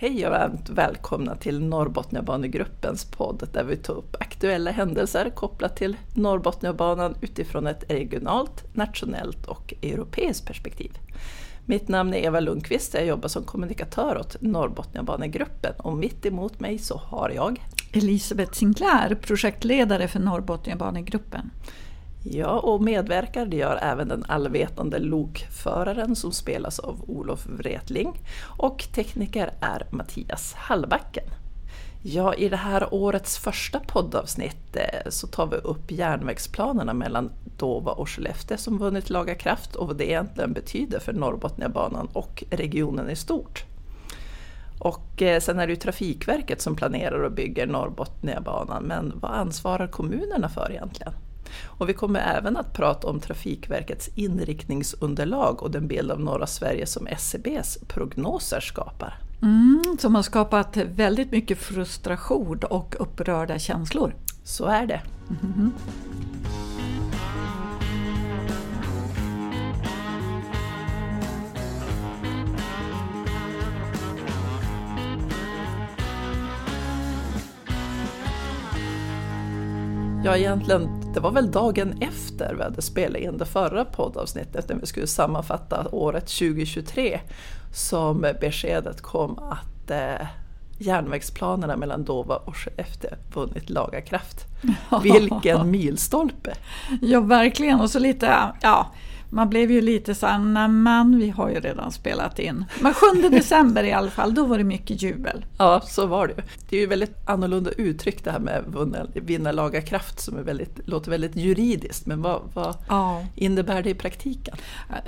Hej och varmt välkomna till Norrbotniabanegruppens podd där vi tar upp aktuella händelser kopplat till Norrbotniabanan utifrån ett regionalt, nationellt och europeiskt perspektiv. Mitt namn är Eva Lundqvist och jag jobbar som kommunikatör åt Norrbotniabanegruppen och mitt emot mig så har jag Elisabeth Sinclair, projektledare för Norrbotniabanegruppen. Ja, och medverkar det gör även den allvetande lokföraren som spelas av Olof Wretling och tekniker är Mattias Hallbacken. Ja, i det här årets första poddavsnitt eh, så tar vi upp järnvägsplanerna mellan Dova och Skellefteå som vunnit laga kraft och vad det egentligen betyder för Norrbotniabanan och regionen i stort. Och eh, sen är det ju Trafikverket som planerar och bygger Norrbotniabanan, men vad ansvarar kommunerna för egentligen? Och vi kommer även att prata om Trafikverkets inriktningsunderlag och den bild av norra Sverige som SCBs prognoser skapar. Mm, som har skapat väldigt mycket frustration och upprörda känslor. Så är det. Mm. Ja, egentligen, det var väl dagen efter vi hade spelat in det förra poddavsnittet när vi skulle sammanfatta året 2023 som beskedet kom att eh, järnvägsplanerna mellan Dova och Skellefteå vunnit laga kraft. Vilken milstolpe! Ja, verkligen. Och så lite, ja, man blev ju lite såhär, men vi har ju redan spelat in. Men 7 december i alla fall, då var det mycket jubel. Ja, så var det Det är ju väldigt annorlunda uttryck det här med vinna laga kraft som är väldigt, låter väldigt juridiskt. Men vad, vad ja. innebär det i praktiken?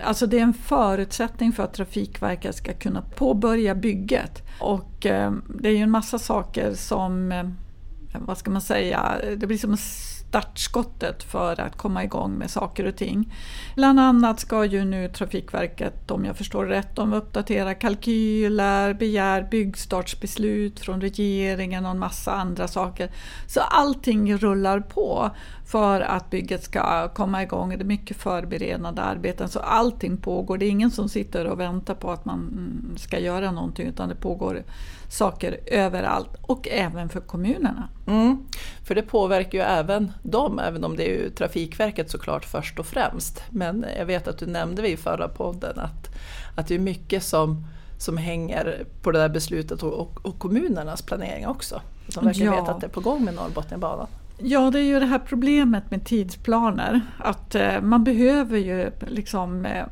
Alltså det är en förutsättning för att Trafikverket ska kunna påbörja bygget. Och eh, det är ju en massa saker som, eh, vad ska man säga, det blir som en startskottet för att komma igång med saker och ting. Bland annat ska ju nu Trafikverket, om jag förstår rätt, de uppdatera kalkyler, begär byggstartsbeslut från regeringen och en massa andra saker. Så allting rullar på för att bygget ska komma igång. Det är mycket förberedande arbeten så allting pågår. Det är ingen som sitter och väntar på att man mm, ska göra någonting utan det pågår saker överallt och även för kommunerna. Mm, för det påverkar ju även dem, även om det är ju Trafikverket såklart först och främst. Men jag vet att du nämnde i förra podden att, att det är mycket som, som hänger på det där beslutet och, och, och kommunernas planering också. De verkar ja. veta att det är på gång med Norrbotniabanan. Ja, det är ju det här problemet med tidsplaner. Att eh, man behöver ju liksom eh,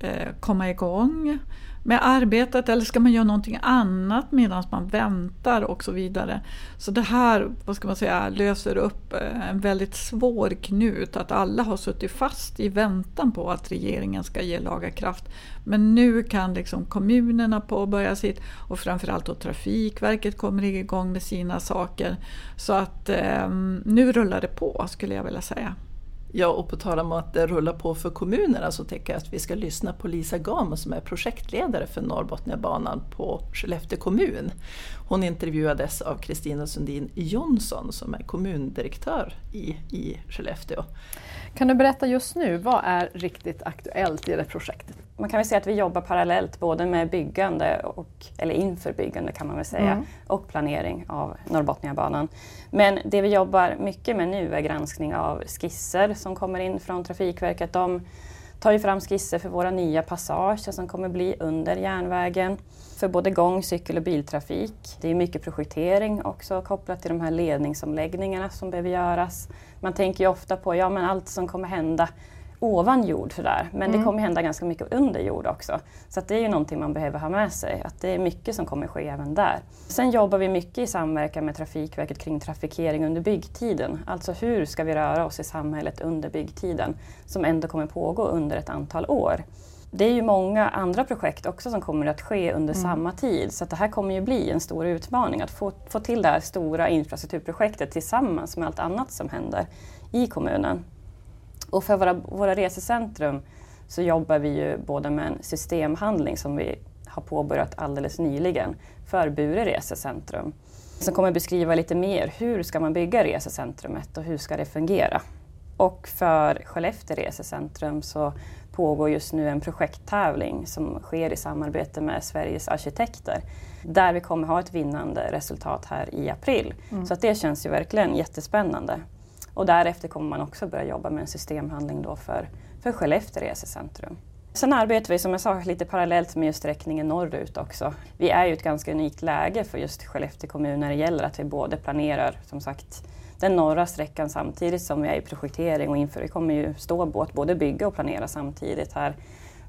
eh komma igång med arbetet eller ska man göra någonting annat medan man väntar och så vidare. Så det här vad ska man säga, löser upp eh, en väldigt svår knut att alla har suttit fast i väntan på att regeringen ska ge laga kraft. Men nu kan liksom kommunerna påbörja sitt och framförallt då Trafikverket kommer igång med sina saker. Så att eh, nu rullar det på skulle jag vilja säga. Ja, och på tal om att det rullar på för kommunerna så tycker jag att vi ska lyssna på Lisa Gam som är projektledare för Norrbotniabanan på Skellefteå kommun. Hon intervjuades av Kristina Sundin Jonsson som är kommundirektör i, i Skellefteå. Kan du berätta just nu, vad är riktigt aktuellt i det projektet? Man kan väl säga att vi jobbar parallellt både med byggande, och, eller inför byggande kan man väl säga, mm. och planering av Norrbotniabanan. Men det vi jobbar mycket med nu är granskning av skisser som kommer in från Trafikverket. De tar ju fram skisser för våra nya passager som kommer bli under järnvägen för både gång-, cykel och biltrafik. Det är mycket projektering också kopplat till de här ledningsomläggningarna som behöver göras. Man tänker ju ofta på ja, men allt som kommer hända ovan jord sådär. Men mm. det kommer hända ganska mycket under jord också. Så det är ju någonting man behöver ha med sig, att det är mycket som kommer ske även där. Sen jobbar vi mycket i samverkan med Trafikverket kring trafikering under byggtiden. Alltså hur ska vi röra oss i samhället under byggtiden som ändå kommer pågå under ett antal år. Det är ju många andra projekt också som kommer att ske under mm. samma tid så det här kommer ju bli en stor utmaning att få, få till det här stora infrastrukturprojektet tillsammans med allt annat som händer i kommunen. Och för våra, våra resecentrum så jobbar vi ju både med en systemhandling som vi har påbörjat alldeles nyligen för Bure resecentrum. Som kommer beskriva lite mer hur ska man bygga resecentrumet och hur ska det fungera. Och för Skellefteå resecentrum så pågår just nu en projekttävling som sker i samarbete med Sveriges arkitekter där vi kommer ha ett vinnande resultat här i april. Mm. Så att det känns ju verkligen jättespännande. Och därefter kommer man också börja jobba med en systemhandling då för, för Skellefteå resecentrum. Sen arbetar vi som jag sa lite parallellt med just sträckningen norrut också. Vi är ju ett ganska unikt läge för just Skellefteå kommun när det gäller att vi både planerar som sagt den norra sträckan samtidigt som vi är i projektering och inför. Vi kommer ju stå båt, både bygga och planera samtidigt här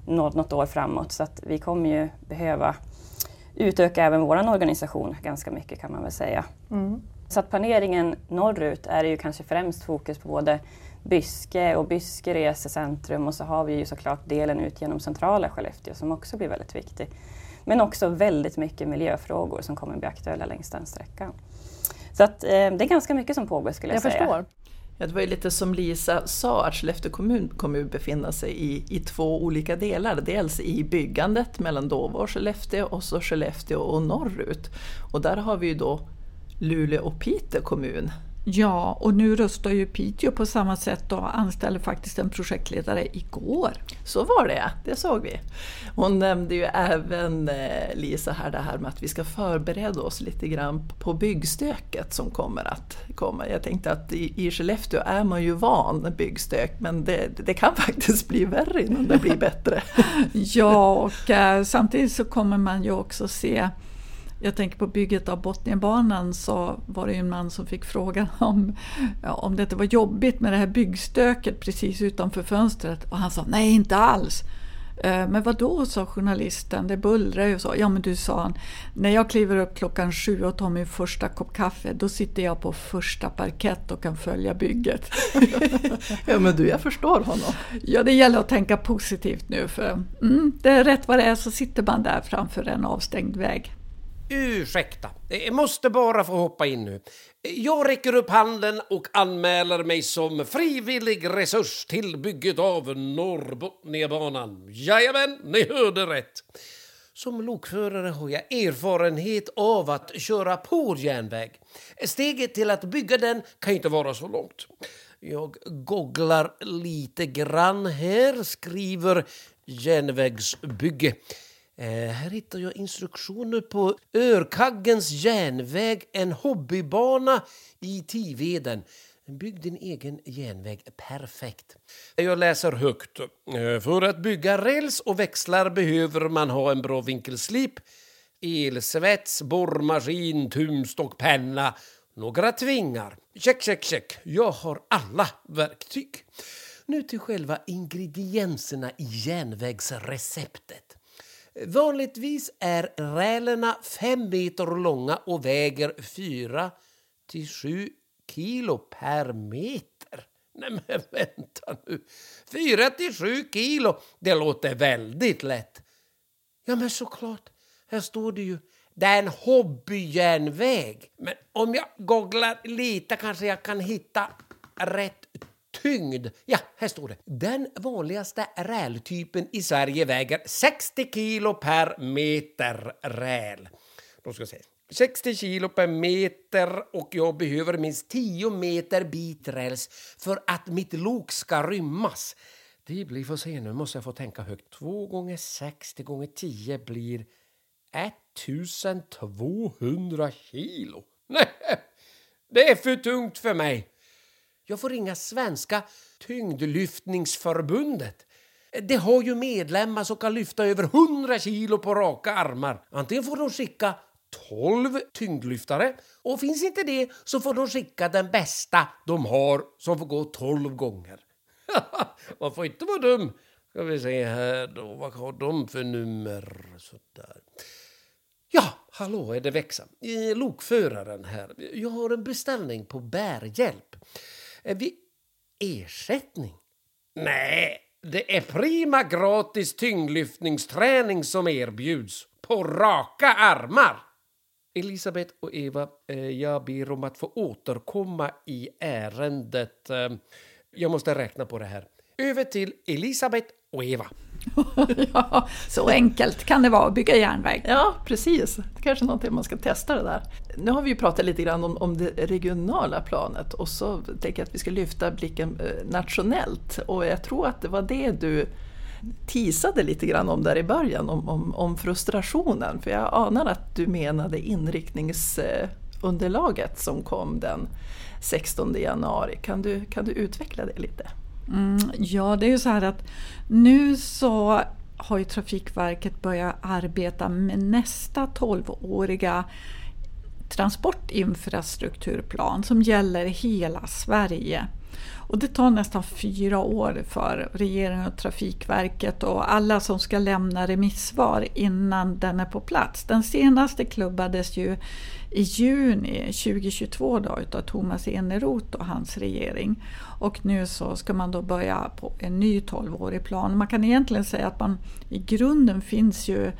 något, något år framåt så att vi kommer ju behöva utöka även vår organisation ganska mycket kan man väl säga. Mm. Så att planeringen norrut är ju kanske främst fokus på både Byske och Byske resecentrum och så har vi ju såklart delen ut genom centrala Skellefteå som också blir väldigt viktig. Men också väldigt mycket miljöfrågor som kommer bli aktuella längs den sträckan. Så att, eh, det är ganska mycket som pågår skulle jag, jag säga. Förstår. Ja, det var ju lite som Lisa sa, att Skellefteå kommun kommer att befinna sig i, i två olika delar. Dels i byggandet mellan Dåva och Skellefteå och så Skellefteå och norrut. Och där har vi ju då Luleå och Piteå kommun Ja, och nu röstar ju Piteå på samma sätt och anställer faktiskt en projektledare igår. Så var det, det såg vi. Hon nämnde ju även, eh, Lisa, här det här med att vi ska förbereda oss lite grann på byggstöket som kommer att komma. Jag tänkte att i, i Skellefteå är man ju van byggstök, men det, det kan faktiskt bli värre innan det blir bättre. ja, och äh, samtidigt så kommer man ju också se jag tänker på bygget av Botniabanan så var det en man som fick frågan om, ja, om det var jobbigt med det här byggstöket precis utanför fönstret och han sa nej inte alls. Eh, men vad då sa journalisten, det bullrar ju så. Ja men du sa han, när jag kliver upp klockan sju och tar min första kopp kaffe då sitter jag på första parkett och kan följa bygget. ja men du, jag förstår honom. Ja det gäller att tänka positivt nu för mm, det är rätt vad det är så sitter man där framför en avstängd väg. Ursäkta, jag måste bara få hoppa in nu. Jag räcker upp handen och anmäler mig som frivillig resurs till bygget av Norrbotniabanan. Jajamän, ni hörde rätt. Som lokförare har jag erfarenhet av att köra på järnväg. Steget till att bygga den kan inte vara så långt. Jag googlar lite grann här, skriver järnvägsbygge. Eh, här hittar jag instruktioner på Örkaggens järnväg, en hobbybana i Tiveden. Bygg din egen järnväg perfekt. Jag läser högt. Eh, för att bygga räls och växlar behöver man ha en bra vinkelslip, elsvets, borrmaskin, tumstock, penna, några tvingar. Check, check, check. Jag har alla verktyg. Nu till själva ingredienserna i järnvägsreceptet. Vanligtvis är rälerna fem meter långa och väger fyra till sju kilo per meter. Nej men vänta nu. Fyra till sju kilo, det låter väldigt lätt. Ja men såklart, här står det ju. Det är en hobbyjärnväg. Men om jag googlar lite kanske jag kan hitta rätt tyngd. Ja, här står det. Den vanligaste rältypen i Sverige väger 60 kilo per meter räl. Då ska jag se. 60 kilo per meter och jag behöver minst 10 meter biträls för att mitt lok ska rymmas. Det blir, får se nu, måste jag få tänka högt. 2 gånger 60 gånger 10 blir 1200 kilo. Nej, det är för tungt för mig. Jag får ringa Svenska tyngdlyftningsförbundet. Det har ju medlemmar som kan lyfta över 100 kilo på raka armar. Antingen får de skicka 12 tyngdlyftare och finns inte det så får de skicka den bästa de har som får gå 12 gånger. Man får inte vara dum. Ska vi se här då, vad har de för nummer? Sådär. Ja, hallå, är det växa? Eh, lokföraren här. Jag har en beställning på bärhjälp. Vi ersättning? Nej, det är prima gratis tyngdlyftningsträning som erbjuds på raka armar. Elisabeth och Eva, eh, jag ber om att få återkomma i ärendet. Eh, jag måste räkna på det här. Över till Elisabeth och Eva. ja, så enkelt kan det vara att bygga järnväg. Ja, precis. Det kanske är någonting man ska testa det där. Nu har vi ju pratat lite grann om, om det regionala planet och så tänker jag att vi ska lyfta blicken eh, nationellt. Och jag tror att det var det du tisade lite grann om där i början, om, om, om frustrationen. För jag anar att du menade inriktningsunderlaget som kom den 16 januari. Kan du, kan du utveckla det lite? Mm, ja, det är ju så här att nu så har ju Trafikverket börjat arbeta med nästa 12-åriga transportinfrastrukturplan som gäller hela Sverige. Och det tar nästan fyra år för regeringen och Trafikverket och alla som ska lämna remissvar innan den är på plats. Den senaste klubbades ju i juni 2022 då, utav Thomas Eneroth och hans regering. Och nu så ska man då börja på en ny 12-årig plan. Man kan egentligen säga att man i grunden finns ju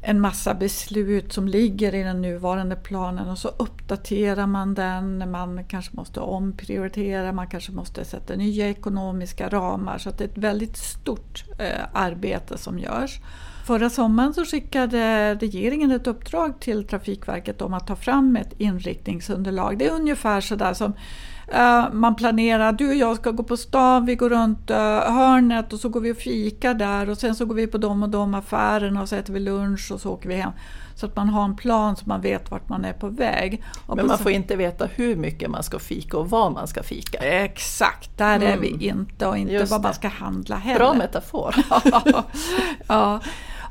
en massa beslut som ligger i den nuvarande planen och så uppdaterar man den. Man kanske måste omprioritera, man kanske måste sätta nya ekonomiska ramar. Så det är ett väldigt stort eh, arbete som görs. Förra sommaren så skickade regeringen ett uppdrag till Trafikverket om att ta fram ett inriktningsunderlag. Det är ungefär sådär som uh, man planerar, du och jag ska gå på stan, vi går runt uh, hörnet och så går vi och fikar där och sen så går vi på de och de affärerna och så äter vi lunch och så åker vi hem. Så att man har en plan så man vet vart man är på väg. Och Men man får inte veta hur mycket man ska fika och vad man ska fika. Exakt, där mm. är vi mm. inte och inte vad man ska handla heller. Bra metafor! ja.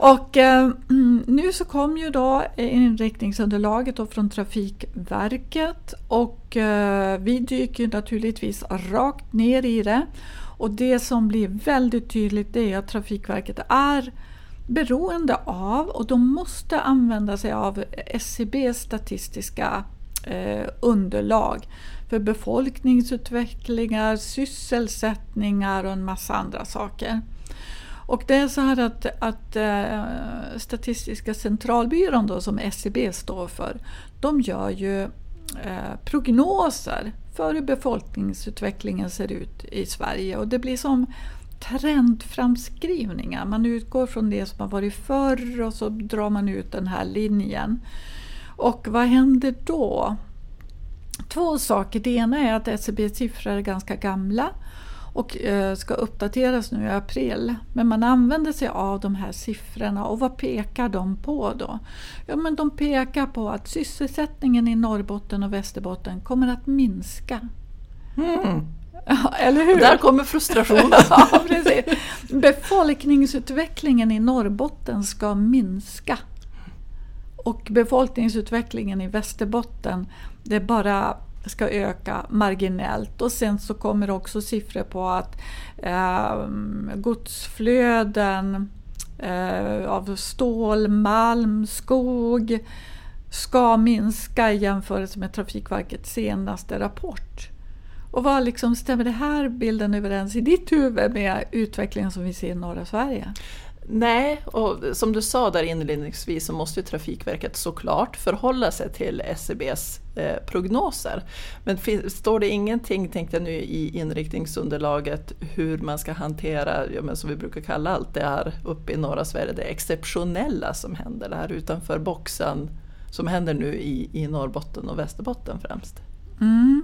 Och eh, nu så kom ju då inriktningsunderlaget då från Trafikverket och eh, vi dyker naturligtvis rakt ner i det. Och det som blir väldigt tydligt det är att Trafikverket är beroende av och de måste använda sig av SCBs statistiska eh, underlag för befolkningsutvecklingar, sysselsättningar och en massa andra saker. Och det är så här att, att äh, Statistiska centralbyrån då, som SCB står för, de gör ju äh, prognoser för hur befolkningsutvecklingen ser ut i Sverige. Och det blir som trendframskrivningar. Man utgår från det som har varit förr och så drar man ut den här linjen. Och vad händer då? Två saker. Det ena är att SCBs siffror är ganska gamla och eh, ska uppdateras nu i april. Men man använder sig av de här siffrorna och vad pekar de på då? Ja, men de pekar på att sysselsättningen i Norrbotten och Västerbotten kommer att minska. Mm. Ja, eller hur? Där kommer frustrationen. ja, precis. Befolkningsutvecklingen i Norrbotten ska minska. Och befolkningsutvecklingen i Västerbotten, det bara ska öka marginellt och sen så kommer också siffror på att eh, godsflöden eh, av stål, malm, skog ska minska i jämförelse med Trafikverkets senaste rapport. Och vad liksom, stämmer den här bilden överens i ditt huvud med utvecklingen som vi ser i norra Sverige? Nej, och som du sa där inledningsvis så måste ju Trafikverket såklart förhålla sig till SCBs eh, prognoser. Men står det ingenting, tänkte jag nu, i inriktningsunderlaget hur man ska hantera, ja, men som vi brukar kalla allt det här uppe i norra Sverige, det exceptionella som händer, det här utanför boxen som händer nu i, i Norrbotten och Västerbotten främst? Mm.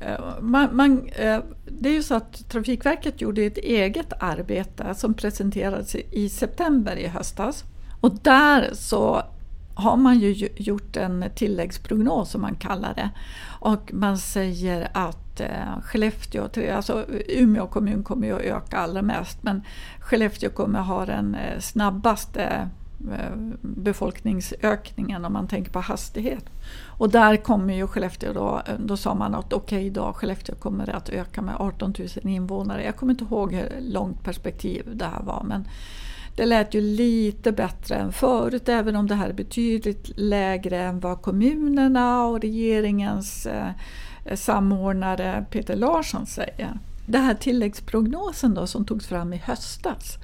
Eh, man, man, eh, det är ju så att Trafikverket gjorde ett eget arbete som presenterades i september i höstas. Och där så har man ju gjort en tilläggsprognos som man kallar det. Och man säger att eh, Skellefteå, alltså Umeå kommun kommer ju att öka allra mest men Skellefteå kommer att ha den snabbaste Eh, befolkningsökningen om man tänker på hastighet. Och där kommer ju Skellefteå då, eh, då sa man att okej okay, då Skellefteå kommer att öka med 18 000 invånare. Jag kommer inte ihåg hur långt perspektiv det här var men det lät ju lite bättre än förut även om det här är betydligt lägre än vad kommunerna och regeringens eh, samordnare Peter Larsson säger. Den här tilläggsprognosen då som togs fram i höstas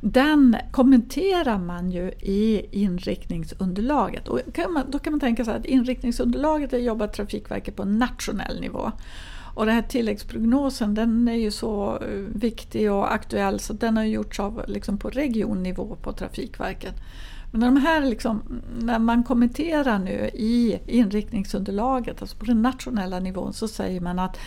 den kommenterar man ju i inriktningsunderlaget. Och kan man, då kan man tänka sig att inriktningsunderlaget är jobbar Trafikverket på nationell nivå. Och den här tilläggsprognosen den är ju så eh, viktig och aktuell så den har gjorts av, liksom på regionnivå på Trafikverket. Men de här liksom, när man kommenterar nu i inriktningsunderlaget, alltså på den nationella nivån, så säger man att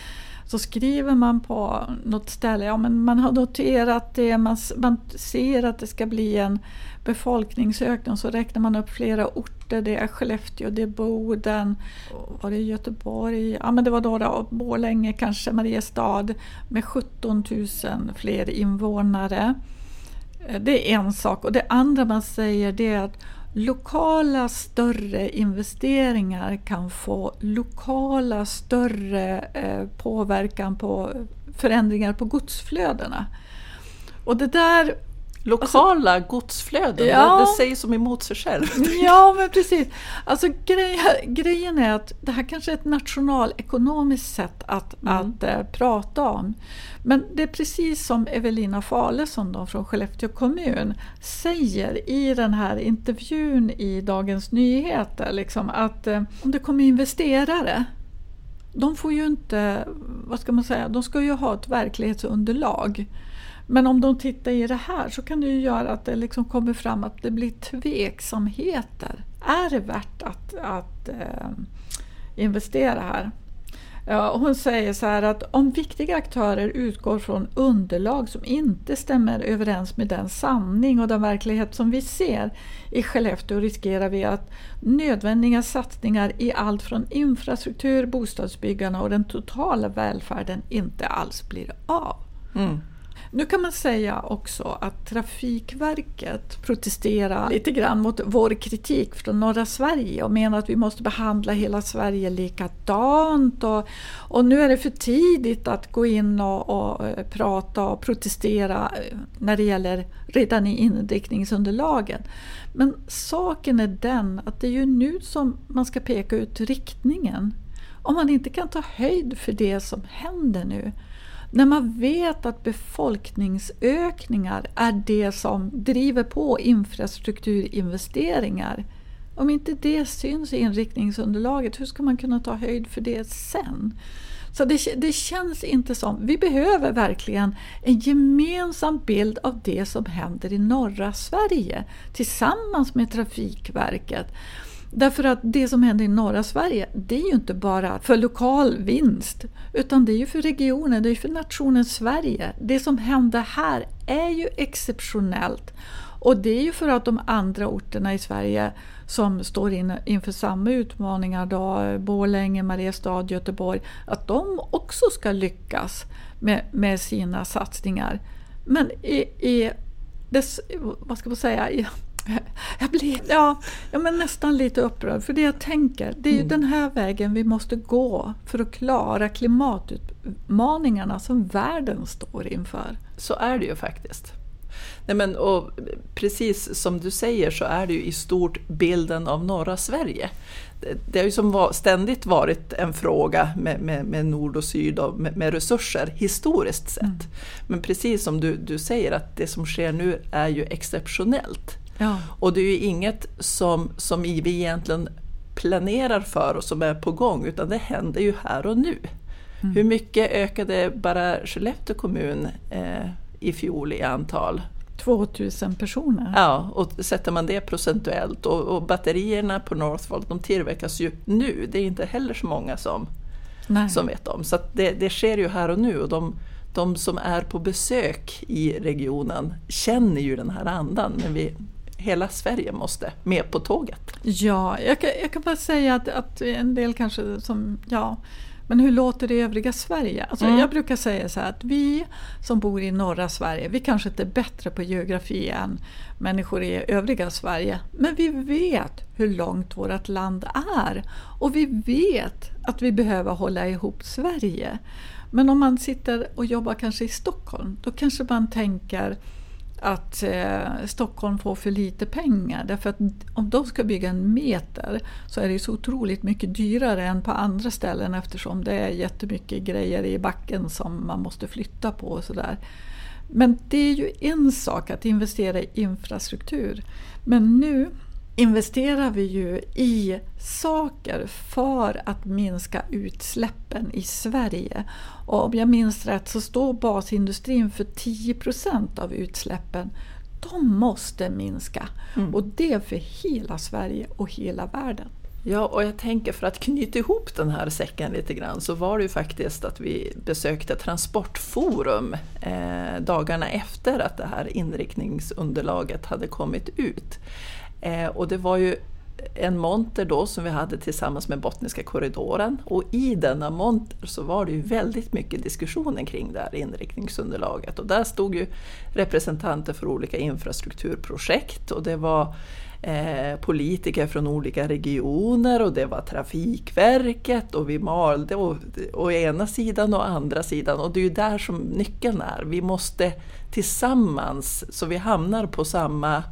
så skriver man på något ställe, ja men man har noterat det, man, man ser att det ska bli en befolkningsökning, så räknar man upp flera orter, det är Skellefteå, det är Boden, var det Göteborg, ja men det var då, då Borlänge, kanske Mariestad med 17 000 fler invånare. Eh, det är en sak och det andra man säger det är att lokala större investeringar kan få lokala större eh, påverkan på förändringar på godsflödena. Och det där Lokala alltså, godsflöden, ja, det, det säger som emot sig själv. Ja, men precis. Alltså, grej, grejen är att det här kanske är ett nationalekonomiskt sätt att, mm. att äh, prata om. Men det är precis som Evelina Falesson då, från Skellefteå kommun säger i den här intervjun i Dagens Nyheter, liksom, att äh, om det kommer investerare de får ju inte, vad ska man säga, de ska ju ha ett verklighetsunderlag. Men om de tittar i det här så kan det ju göra att det liksom kommer fram att det blir tveksamheter. Är det värt att, att eh, investera här? Ja, hon säger så här att om viktiga aktörer utgår från underlag som inte stämmer överens med den sanning och den verklighet som vi ser i Skellefteå riskerar vi att nödvändiga satsningar i allt från infrastruktur, bostadsbyggande och den totala välfärden inte alls blir av. Mm. Nu kan man säga också att Trafikverket protesterar lite grann mot vår kritik från norra Sverige och menar att vi måste behandla hela Sverige likadant. Och, och nu är det för tidigt att gå in och, och eh, prata och protestera eh, när det gäller redan i inriktningsunderlagen. Men saken är den att det är ju nu som man ska peka ut riktningen. Om man inte kan ta höjd för det som händer nu när man vet att befolkningsökningar är det som driver på infrastrukturinvesteringar. Om inte det syns i inriktningsunderlaget, hur ska man kunna ta höjd för det sen? Så det, det, känns inte som... Vi behöver verkligen en gemensam bild av det som händer i norra Sverige tillsammans med Trafikverket. Därför att det som händer i norra Sverige, det är ju inte bara för lokal vinst, utan det är ju för regionen, det är för nationen Sverige. Det som händer här är ju exceptionellt. Och det är ju för att de andra orterna i Sverige som står in, inför samma utmaningar, då, Borlänge, Mariestad, Göteborg, att de också ska lyckas med, med sina satsningar. Men i, i dess, vad ska man säga, jag blir ja, ja, men nästan lite upprörd, för det jag tänker, det är mm. den här vägen vi måste gå för att klara klimatutmaningarna som världen står inför. Så är det ju faktiskt. Nej men, och precis som du säger så är det ju i stort bilden av norra Sverige. Det har ju som ständigt varit en fråga med, med, med nord och syd och med, med resurser historiskt sett. Mm. Men precis som du, du säger att det som sker nu är ju exceptionellt. Ja. Och det är ju inget som, som vi egentligen planerar för och som är på gång utan det händer ju här och nu. Mm. Hur mycket ökade bara Skellefteå kommun eh, i fjol i antal? 2000 personer. Ja, och sätter man det procentuellt och, och batterierna på Northvolt de tillverkas ju nu. Det är inte heller så många som, som vet om. Så det, det sker ju här och nu och de, de som är på besök i regionen känner ju den här andan. Men vi, hela Sverige måste med på tåget. Ja, jag kan, jag kan bara säga att, att en del kanske som, ja, men hur låter det i övriga Sverige? Alltså mm. Jag brukar säga så här att vi som bor i norra Sverige, vi kanske inte är bättre på geografi än människor i övriga Sverige. Men vi vet hur långt vårt land är. Och vi vet att vi behöver hålla ihop Sverige. Men om man sitter och jobbar kanske i Stockholm, då kanske man tänker att eh, Stockholm får för lite pengar. Därför att om de ska bygga en meter så är det så otroligt mycket dyrare än på andra ställen eftersom det är jättemycket grejer i backen som man måste flytta på och sådär. Men det är ju en sak att investera i infrastruktur. Men nu investerar vi ju i saker för att minska utsläppen i Sverige. Och om jag minns rätt så står basindustrin för 10% av utsläppen. De måste minska mm. och det för hela Sverige och hela världen. Ja, och jag tänker för att knyta ihop den här säcken lite grann så var det ju faktiskt att vi besökte Transportforum eh, dagarna efter att det här inriktningsunderlaget hade kommit ut. Eh, och det var ju en monter då som vi hade tillsammans med Bottniska korridoren. Och i denna monter så var det ju väldigt mycket diskussioner kring det här inriktningsunderlaget. Och där stod ju representanter för olika infrastrukturprojekt. Och det var eh, politiker från olika regioner. Och det var Trafikverket. Och vi malde å, å ena sidan och andra sidan. Och det är ju där som nyckeln är. Vi måste tillsammans så vi hamnar på samma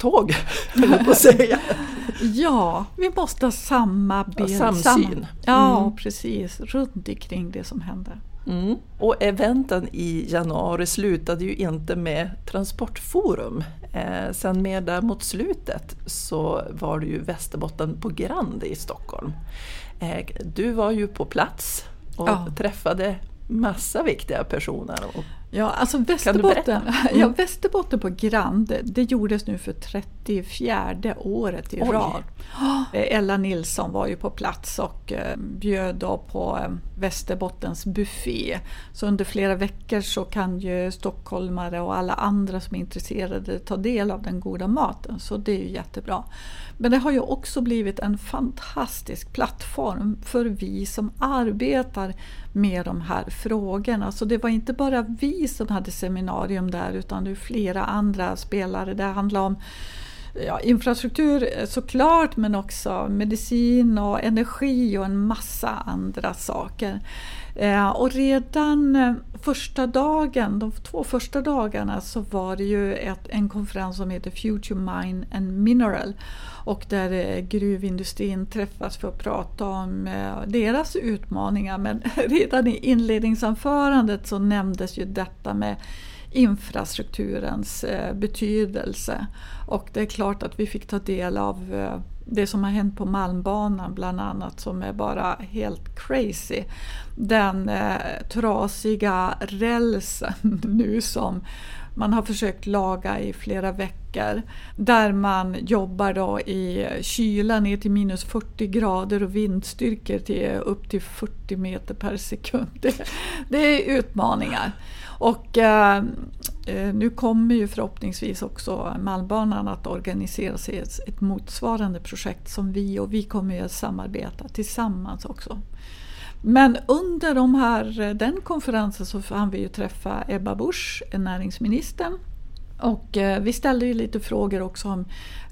tåg, höll på att säga. ja, vi måste ha samma bild. Samsyn. ja, mm. precis. Runt omkring det som händer. Mm. Och eventen i januari slutade ju inte med Transportforum. Eh, sen mer där mot slutet så var det ju Västerbotten på Grand i Stockholm. Eh, du var ju på plats och ja. träffade massa viktiga personer. Och Ja, alltså Västerbotten, mm. ja, Västerbotten på Grand, det gjordes nu för 34 året i Oj. rad. Ella Nilsson var ju på plats och eh, bjöd då på eh, Västerbottens buffé. Så under flera veckor så kan ju stockholmare och alla andra som är intresserade ta del av den goda maten, så det är ju jättebra. Men det har ju också blivit en fantastisk plattform för vi som arbetar med de här frågorna. Så det var inte bara vi som hade seminarium där utan det är flera andra spelare. Det handlar om ja, infrastruktur eh, såklart men också medicin och energi och en massa andra saker. Eh, och redan eh, första dagen, de två första dagarna så var det ju ett, en konferens som heter Future Mine and Mineral och där eh, gruvindustrin träffas för att prata om eh, deras utmaningar. Men redan i inledningsanförandet så nämndes ju detta med infrastrukturens eh, betydelse. Och det är klart att vi fick ta del av det som har hänt på Malmbanan bland annat som är bara helt crazy. Den eh, trasiga rälsen nu som man har försökt laga i flera veckor. Där man jobbar då i kyla ner till minus 40 grader och vindstyrkor till upp till 40 meter per sekund. Det, det är utmaningar. Och eh, Eh, nu kommer ju förhoppningsvis också Malmbanan att organisera sig ett, ett motsvarande projekt som vi och vi kommer ju att samarbeta tillsammans också. Men under de här, eh, den konferensen så hann vi ju träffa Ebba Busch, näringsministern. Och eh, vi ställde ju lite frågor också om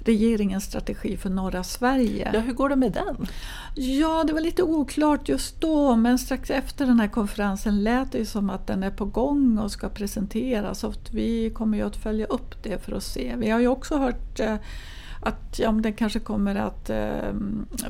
regeringens strategi för norra Sverige. Ja, hur går det med den? Ja, det var lite oklart just då men strax efter den här konferensen lät det som att den är på gång och ska presenteras och vi kommer ju att följa upp det för att se. Vi har ju också hört eh, att ja, den kanske kommer att eh,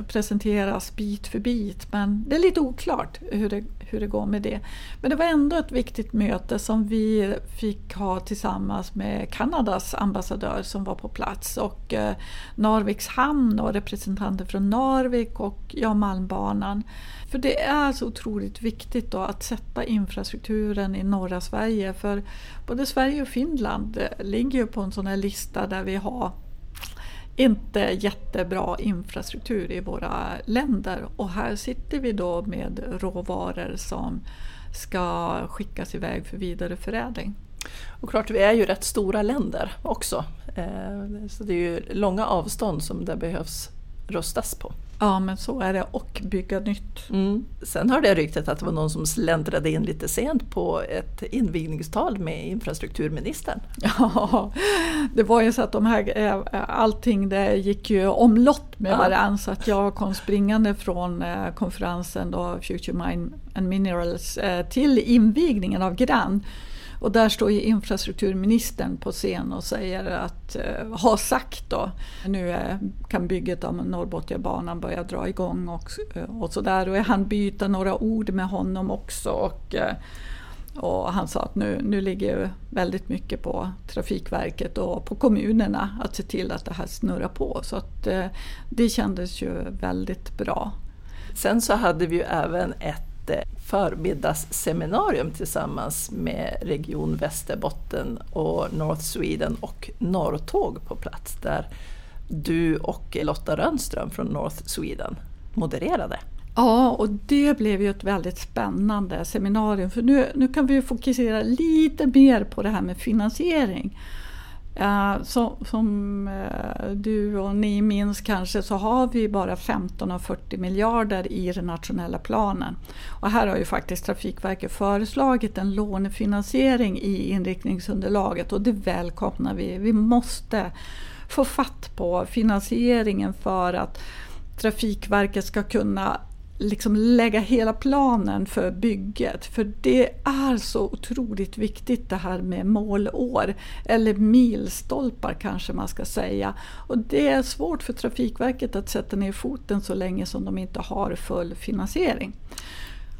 presenteras bit för bit men det är lite oklart hur det, hur det går med det. Men det var ändå ett viktigt möte som vi fick ha tillsammans med Kanadas ambassadör som var på plats och eh, Narviks hamn och representanter från Narvik och ja, Malmbanan. För det är så otroligt viktigt då att sätta infrastrukturen i norra Sverige för både Sverige och Finland eh, ligger ju på en sån här lista där vi har inte jättebra infrastruktur i våra länder och här sitter vi då med råvaror som ska skickas iväg för vidare förädling. Och klart, vi är ju rätt stora länder också. Eh, så det är ju långa avstånd som det behövs rustas på. Ja men så är det och bygga nytt. Mm. Sen hörde jag ryktet att det var någon som släntrade in lite sent på ett invigningstal med infrastrukturministern. Ja, det var ju så att de här, eh, allting det gick ju omlott med ja. varandra så att jag kom springande från eh, konferensen då Future Mine and Minerals eh, till invigningen av Grand. Och där står ju infrastrukturministern på scen och säger att, eh, har sagt då, nu är, kan bygget av Norrbotniabanan börja dra igång och, eh, och sådär. Och han byta några ord med honom också. Och, eh, Och han sa att nu, nu ligger väldigt mycket på Trafikverket och på kommunerna att se till att det här snurrar på. Så att, eh, det kändes ju väldigt bra. Sen så hade vi ju även ett förmiddagsseminarium tillsammans med Region Västerbotten och North Sweden och Norrtåg på plats där du och Lotta Rönnström från North Sweden modererade. Ja, och det blev ju ett väldigt spännande seminarium för nu, nu kan vi fokusera lite mer på det här med finansiering. Uh, som uh, du och ni minns kanske så har vi bara 15 av 40 miljarder i den nationella planen. Och här har ju faktiskt Trafikverket föreslagit en lånefinansiering i inriktningsunderlaget och det välkomnar vi. Vi måste få fatt på finansieringen för att Trafikverket ska kunna liksom lägga hela planen för bygget. För det är så otroligt viktigt det här med målår, eller milstolpar kanske man ska säga. Och det är svårt för Trafikverket att sätta ner foten så länge som de inte har full finansiering.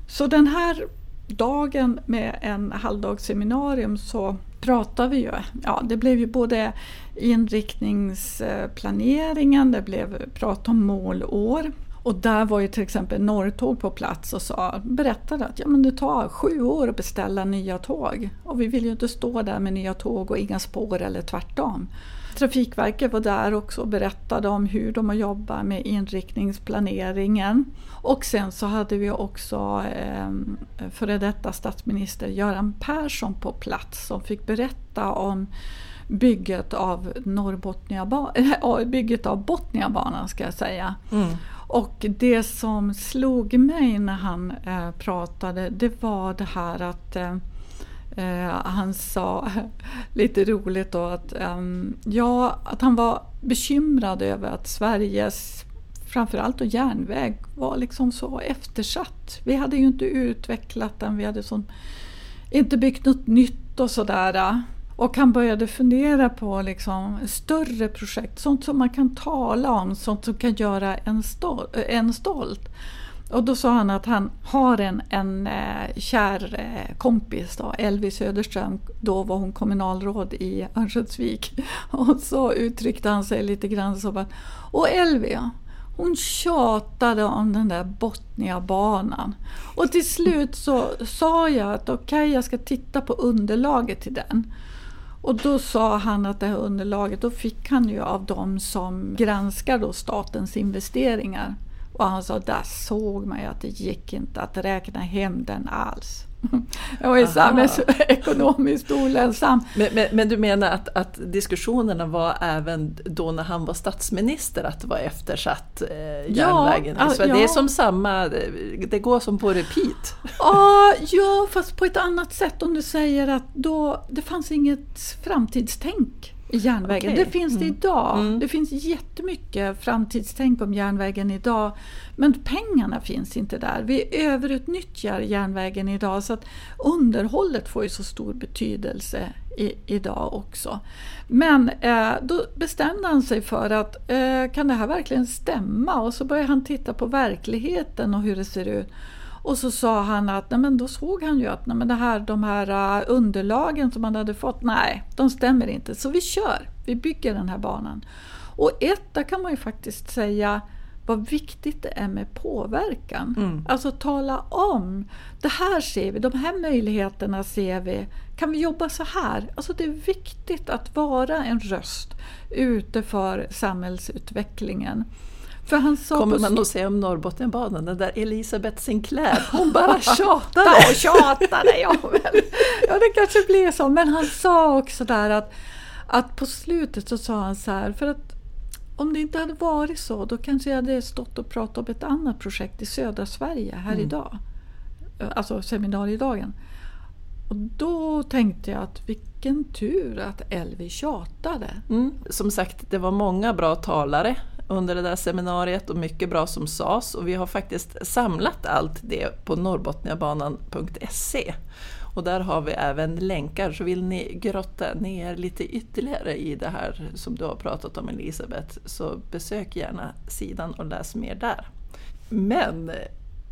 Så den här dagen med en halvdagsseminarium så pratar vi ju, ja det blev ju både inriktningsplaneringen, det blev prat om målår och där var ju till exempel Norrtåg på plats och sa, berättade att ja, men det tar sju år att beställa nya tåg. Och vi vill ju inte stå där med nya tåg och inga spår eller tvärtom. Trafikverket var där också och berättade om hur de har jobbat med inriktningsplaneringen. Och sen så hade vi också eh, före detta statsminister Göran Persson på plats som fick berätta om bygget av, bygget av Botniabanan ska jag säga. Mm. Och det som slog mig när han eh, pratade det var det här att eh, eh han sa lite roligt då att, eh, ja, att han var bekymrad över att Sveriges framförallt då järnväg var liksom så eftersatt. Vi hade ju inte utvecklat den, vi hade sån, inte byggt något nytt och sådär. Och han började fundera på liksom större projekt, sånt som man kan tala om, sånt som kan göra en, stol en stolt. Och då sa han att han har en, en eh, kär eh, kompis, då, Elvis Söderström, då var hon kommunalråd i Örnsköldsvik. Och så uttryckte han sig lite grann som att Och Elvi, hon tjatade om den där Botniabanan. Och till slut så sa jag att okej, okay, jag ska titta på underlaget till den. Och då sa han att det här underlaget, då fick han ju av de som granskar då statens investeringar. Och han sa, där såg man ju att det gick inte att räkna hem den alls. Jag var ju samhällsekonomiskt olönsam. Men, men, men, du menar att, att, diskussionerna var även då när han var statsminister, att det var eftersatt eh, järnvägen ja, ja. Det är som samma, det går som på repeat. Ah, ja, fast på ett annat sätt om du säger att då, det fanns inget framtidstänk i järnvägen. Okay. Det finns det mm. idag. Mm. Det finns jättemycket framtidstänk om järnvägen idag. Men pengarna finns inte där. Vi överutnyttjar järnvägen idag så att underhållet får ju så stor betydelse i, idag också. Men eh, då bestämde han sig för att eh, kan det här verkligen stämma? Och så började han titta på verkligheten och hur det ser ut. Och så sa han att, nej men då såg han ju att nej men det här, de här uh, underlagen som han hade fått, nej, de stämmer inte. Så vi kör, vi bygger den här banan. Och ett, där kan man ju faktiskt säga vad viktigt det är med påverkan. Mm. Alltså tala om, det här ser vi, de här möjligheterna ser vi. Kan vi jobba så här? Alltså det är viktigt att vara en röst ute för samhällsutvecklingen. För han sa Kommer man att se om Norrbotniabanan, den där Elisabeth Sinclair, hon bara tjatade och tjatade. Ja, men, ja, det kanske blir så. Men han sa också där att, att på slutet så sa han så här, för att om det inte hade varit så, då kanske jag hade stått och pratat om ett annat projekt i södra Sverige här mm. idag. Alltså seminariedagen. Och då tänkte jag att vilken tur att Elvi tjatade. Mm. Som sagt, det var många bra talare under det där seminariet och mycket bra som sades och vi har faktiskt samlat allt det på norrbotniabanan.se. Och där har vi även länkar, så vill ni grotta ner lite ytterligare i det här som du har pratat om Elisabeth, så besök gärna sidan och läs mer där. Men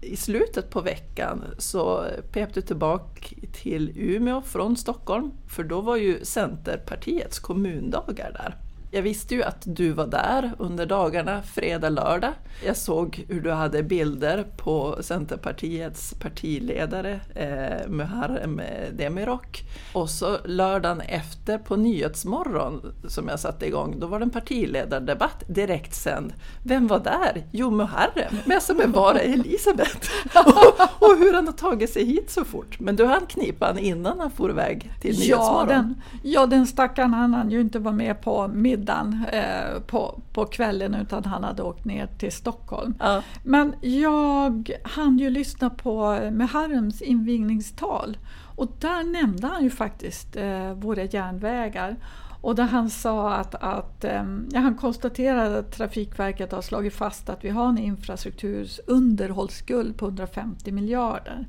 i slutet på veckan så pep du tillbaka till Umeå från Stockholm, för då var ju Centerpartiets kommundagar där. Jag visste ju att du var där under dagarna, fredag, lördag. Jag såg hur du hade bilder på Centerpartiets partiledare eh, Muharrem Demirok. Och så lördagen efter på Nyhetsmorgon som jag satte igång, då var det en partiledardebatt direkt sänd. Vem var där? Jo, Muharrem, med som en vara Elisabeth. och, och, hur han har tagit sig hit så fort. Men du hann knipa han innan han for iväg till Nyhetsmorgon. Ja, den, ja, den stackaren han hann ju inte vara med på middagen eh, på, på kvällen utan han hade åkt ner till Stockholm. Ja. Men jag hann ju lyssna på Muharrems invigningstal och där nämnde han ju faktiskt eh, våra järnvägar. Och där han sa att, att eh, ja, han konstaterade att Trafikverket har slagit fast att vi har en infrastruktursunderhållsskuld på 150 miljarder.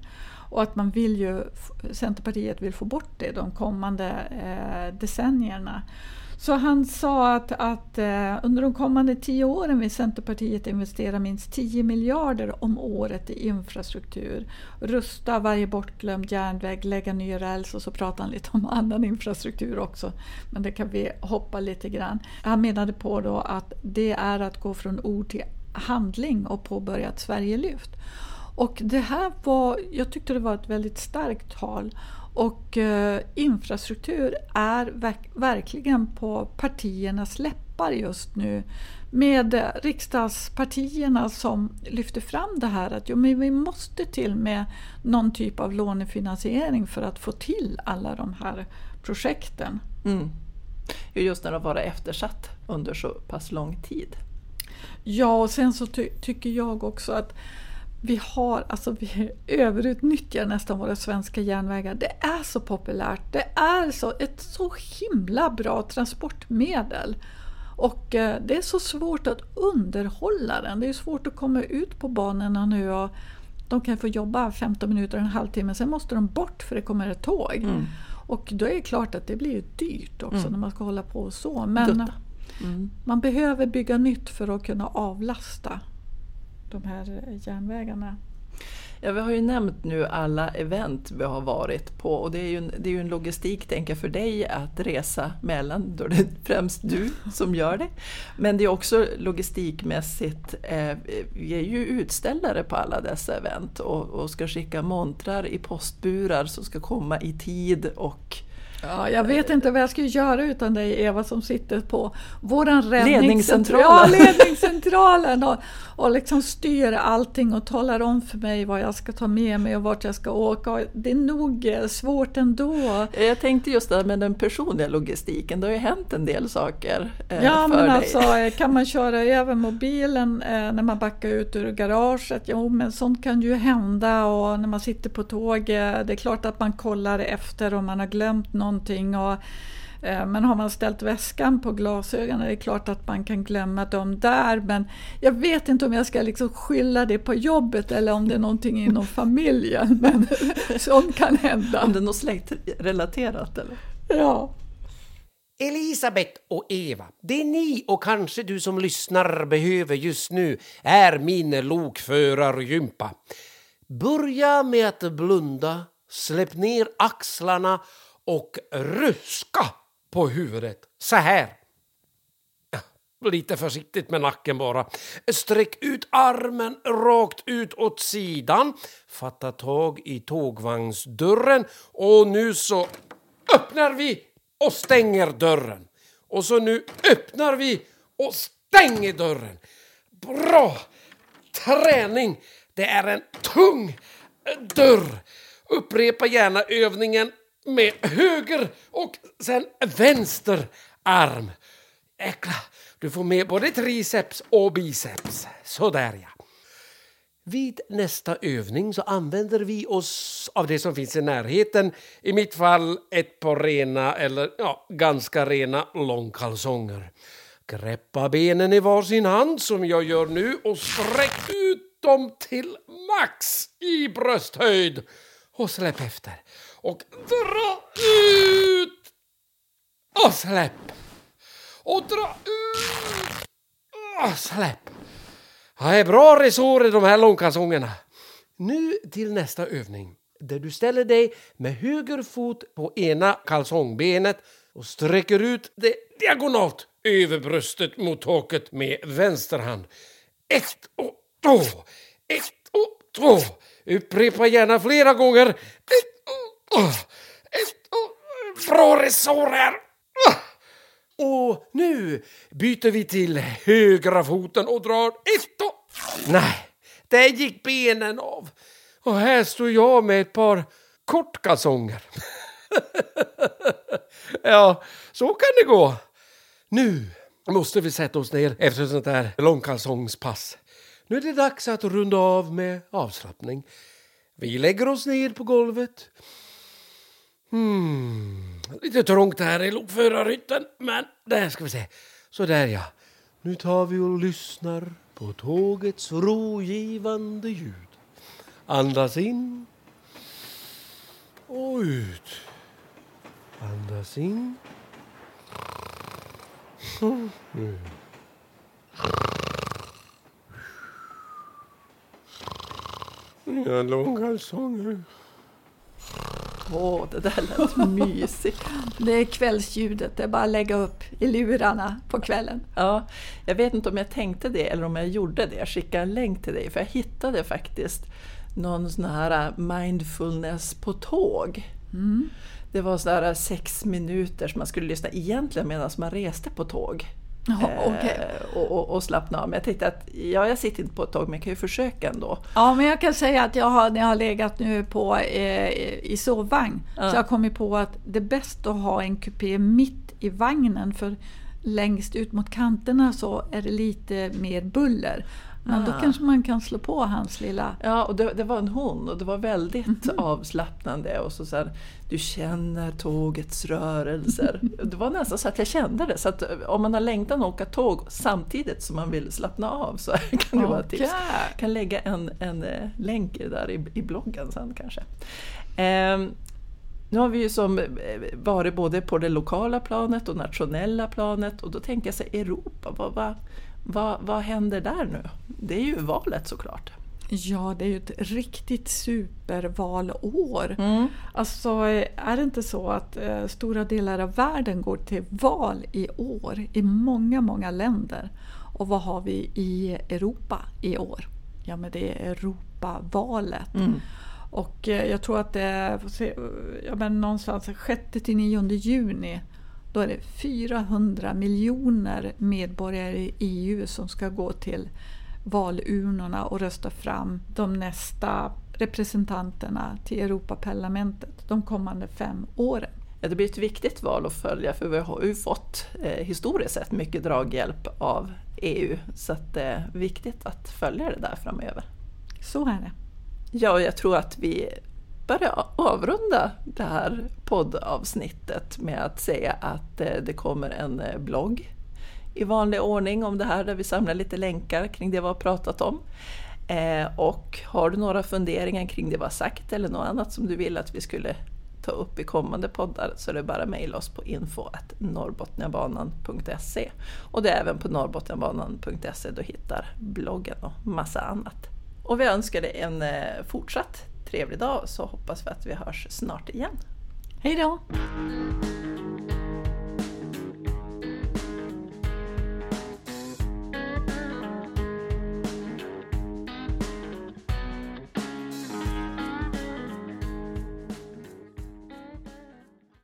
Och att man vill ju, Centerpartiet vill få bort det de kommande eh, decennierna. Så han sa att, att eh, under de kommande tio åren vill Centerpartiet investera minst 10 miljarder om året i infrastruktur. Rusta varje bortglömd järnväg, lägga ny räls och så pratar han lite om annan infrastruktur också. Men det kan vi hoppa lite grann. Han menade på då att det är att gå från ord till handling och påbörja ett Sverigelyft. Och det här var, jag tyckte det var ett väldigt starkt tal. Och eh, infrastruktur är verk verkligen på partiernas läppar just nu. Med riksdagspartierna som lyfter fram det här att jo, men vi måste till med någon typ av lånefinansiering för att få till alla de här projekten. Mm. Just när har varit eftersatt under så pass lång tid. Ja, och sen så ty tycker jag också att vi har, alltså vi överutnyttjar nästan våra svenska järnvägar. Det är så populärt. Det är så, ett så himla bra transportmedel. Och eh, det är så svårt att underhålla den. Det är svårt att komma ut på banorna nu och de kan få jobba 15 minuter, en halvtimme, sen måste de bort för det kommer ett tåg. Mm. Och då är det klart att det blir dyrt också mm. när man ska hålla på så. Men mm. man behöver bygga nytt för att kunna avlasta de här järnvägarna. Ja, vi har ju nämnt nu alla event vi har varit på och det är ju en, det är ju en logistik tänker jag för dig att resa mellan, då är det främst du som gör det. Men det är också logistikmässigt, eh, vi är ju utställare på alla dessa event och, och ska skicka montrar i postburar som ska komma i tid och Ja, jag vet inte vad jag ska göra utan dig Eva som sitter på våran räddningscentral, ledningscentralen och, och liksom styr allting och talar om för mig vad jag ska ta med mig och vart jag ska åka. Det är nog eh, svårt ändå. Jag tänkte just det här med den personliga logistiken, det har ju hänt en del saker eh, Ja, men dig. alltså eh, kan man köra över mobilen eh, när man backar ut ur garaget? Jo, men sånt kan ju hända och när man sitter på tåget, det är klart att man kollar efter om man har glömt något någonting. Och, eh, men har man ställt väskan på glasögonen är det klart att man kan glömma dem där. Men jag vet inte om jag ska liksom skylla det på jobbet eller om det är någonting inom familjen. Men sånt kan hända. Om det är något släktrelaterat eller? Ja. Elisabeth och Eva, det ni och kanske du som lyssnar behöver just nu är min lokförargympa. Börja med att blunda, släpp ner axlarna och ruska på huvudet. Så här. Lite försiktigt med nacken bara. Sträck ut armen rakt ut åt sidan. Fatta tag i tågvagnsdörren. Och nu så öppnar vi och stänger dörren. Och så nu öppnar vi och stänger dörren. Bra träning! Det är en tung dörr. Upprepa gärna övningen med höger och sen vänster arm. Äckla, du får med både triceps och biceps. Sådär ja. Vid nästa övning så använder vi oss av det som finns i närheten. I mitt fall ett par rena, eller ja, ganska rena långkalsonger. Greppa benen i varsin hand som jag gör nu och sträck ut dem till max i brösthöjd. Och släpp efter och dra ut och släpp. Och dra ut och släpp. Det är bra resår i de här långkalsongerna. Nu till nästa övning där du ställer dig med höger fot på ena kalsongbenet och sträcker ut det diagonalt över bröstet mot taket med vänster hand. Ett och två, ett och två. Upprepa gärna flera gånger. Ett ett och... Resår här! Och nu byter vi till högra foten och drar ett och... Nej, där gick benen av. Och här står jag med ett par kortkalsonger. ja, så kan det gå. Nu måste vi sätta oss ner efter ett sånt här långkalsongspass. Nu är det dags att runda av med avslappning. Vi lägger oss ner på golvet. Hmm. Lite trångt här i lokförarhytten, men där ska vi se. Så där ja. Nu tar vi och lyssnar på tågets rogivande ljud. Andas in och ut. Andas in. Mm. Mina. Åh, det där lät mysigt. Det är kvällsljudet, det är bara att lägga upp i lurarna på kvällen. Ja, jag vet inte om jag tänkte det eller om jag gjorde det. Jag skickade en länk till dig för jag hittade faktiskt någon sån här mindfulness på tåg. Mm. Det var sådär sex minuter som man skulle lyssna egentligen medan man reste på tåg. Ja, okay. eh, och, och, och, slappna av. Men jag tänkte att ja, jag sitter inte på ett tåg men jag kan ju försöka ändå. Ja, men jag kan säga att jag har, när jag har legat nu på, eh, i sovvagn ja. så jag har kommit på att det är bäst att ha en kupé mitt i vagnen för längst ut mot kanterna så är det lite mer buller. Men då kanske man kan slå på hans lilla... Ja, och det, det var en hon och det var väldigt mm -hmm. avslappnande. Och så, så här, du känner tågets rörelser. det var nästan så att jag kände det. Så att om man har längtan att åka tåg samtidigt som man vill slappna av så kan det vara ett tips. Kan lägga en, en eh, länk där i, i bloggen sen kanske. Um, nu har vi ju som eh, varit både på det lokala planet och nationella planet och då tänker jag så Europa, vad, vad, vad, vad händer där nu? Det är ju valet såklart. Ja, det är ju ett riktigt supervalår. Mm. Alltså, är det inte så att eh, stora delar av världen går till val i år i många, många länder? Och vad har vi i Europa i år? Ja, men det är Europavalet. Mm. Och eh, jag tror att det är ja, men någonstans 6-9 juni då är det 400 miljoner medborgare i EU som ska gå till valurnorna och rösta fram de nästa representanterna till Europaparlamentet de kommande fem åren. Ja, det blir ett viktigt val att följa för vi har ju fått eh, historiskt sett mycket draghjälp av EU så att det är viktigt att följa det där framöver. Så är det. Ja, och jag tror att vi börja avrunda det här poddavsnittet med att säga att eh, det kommer en eh, blogg i vanlig ordning om det här där vi samlar lite länkar kring det vi har pratat om. Eh, och har du några funderingar kring det vi har sagt eller något annat som du vill att vi skulle ta upp i kommande poddar så är det bara mejla oss på info.norrbotniabanan.se och det är även på norrbotniabanan.se du hittar bloggen och massa annat. Och vi önskar dig en fortsatt trevlig dag så hoppas vi att vi hörs snart igen. Hej då!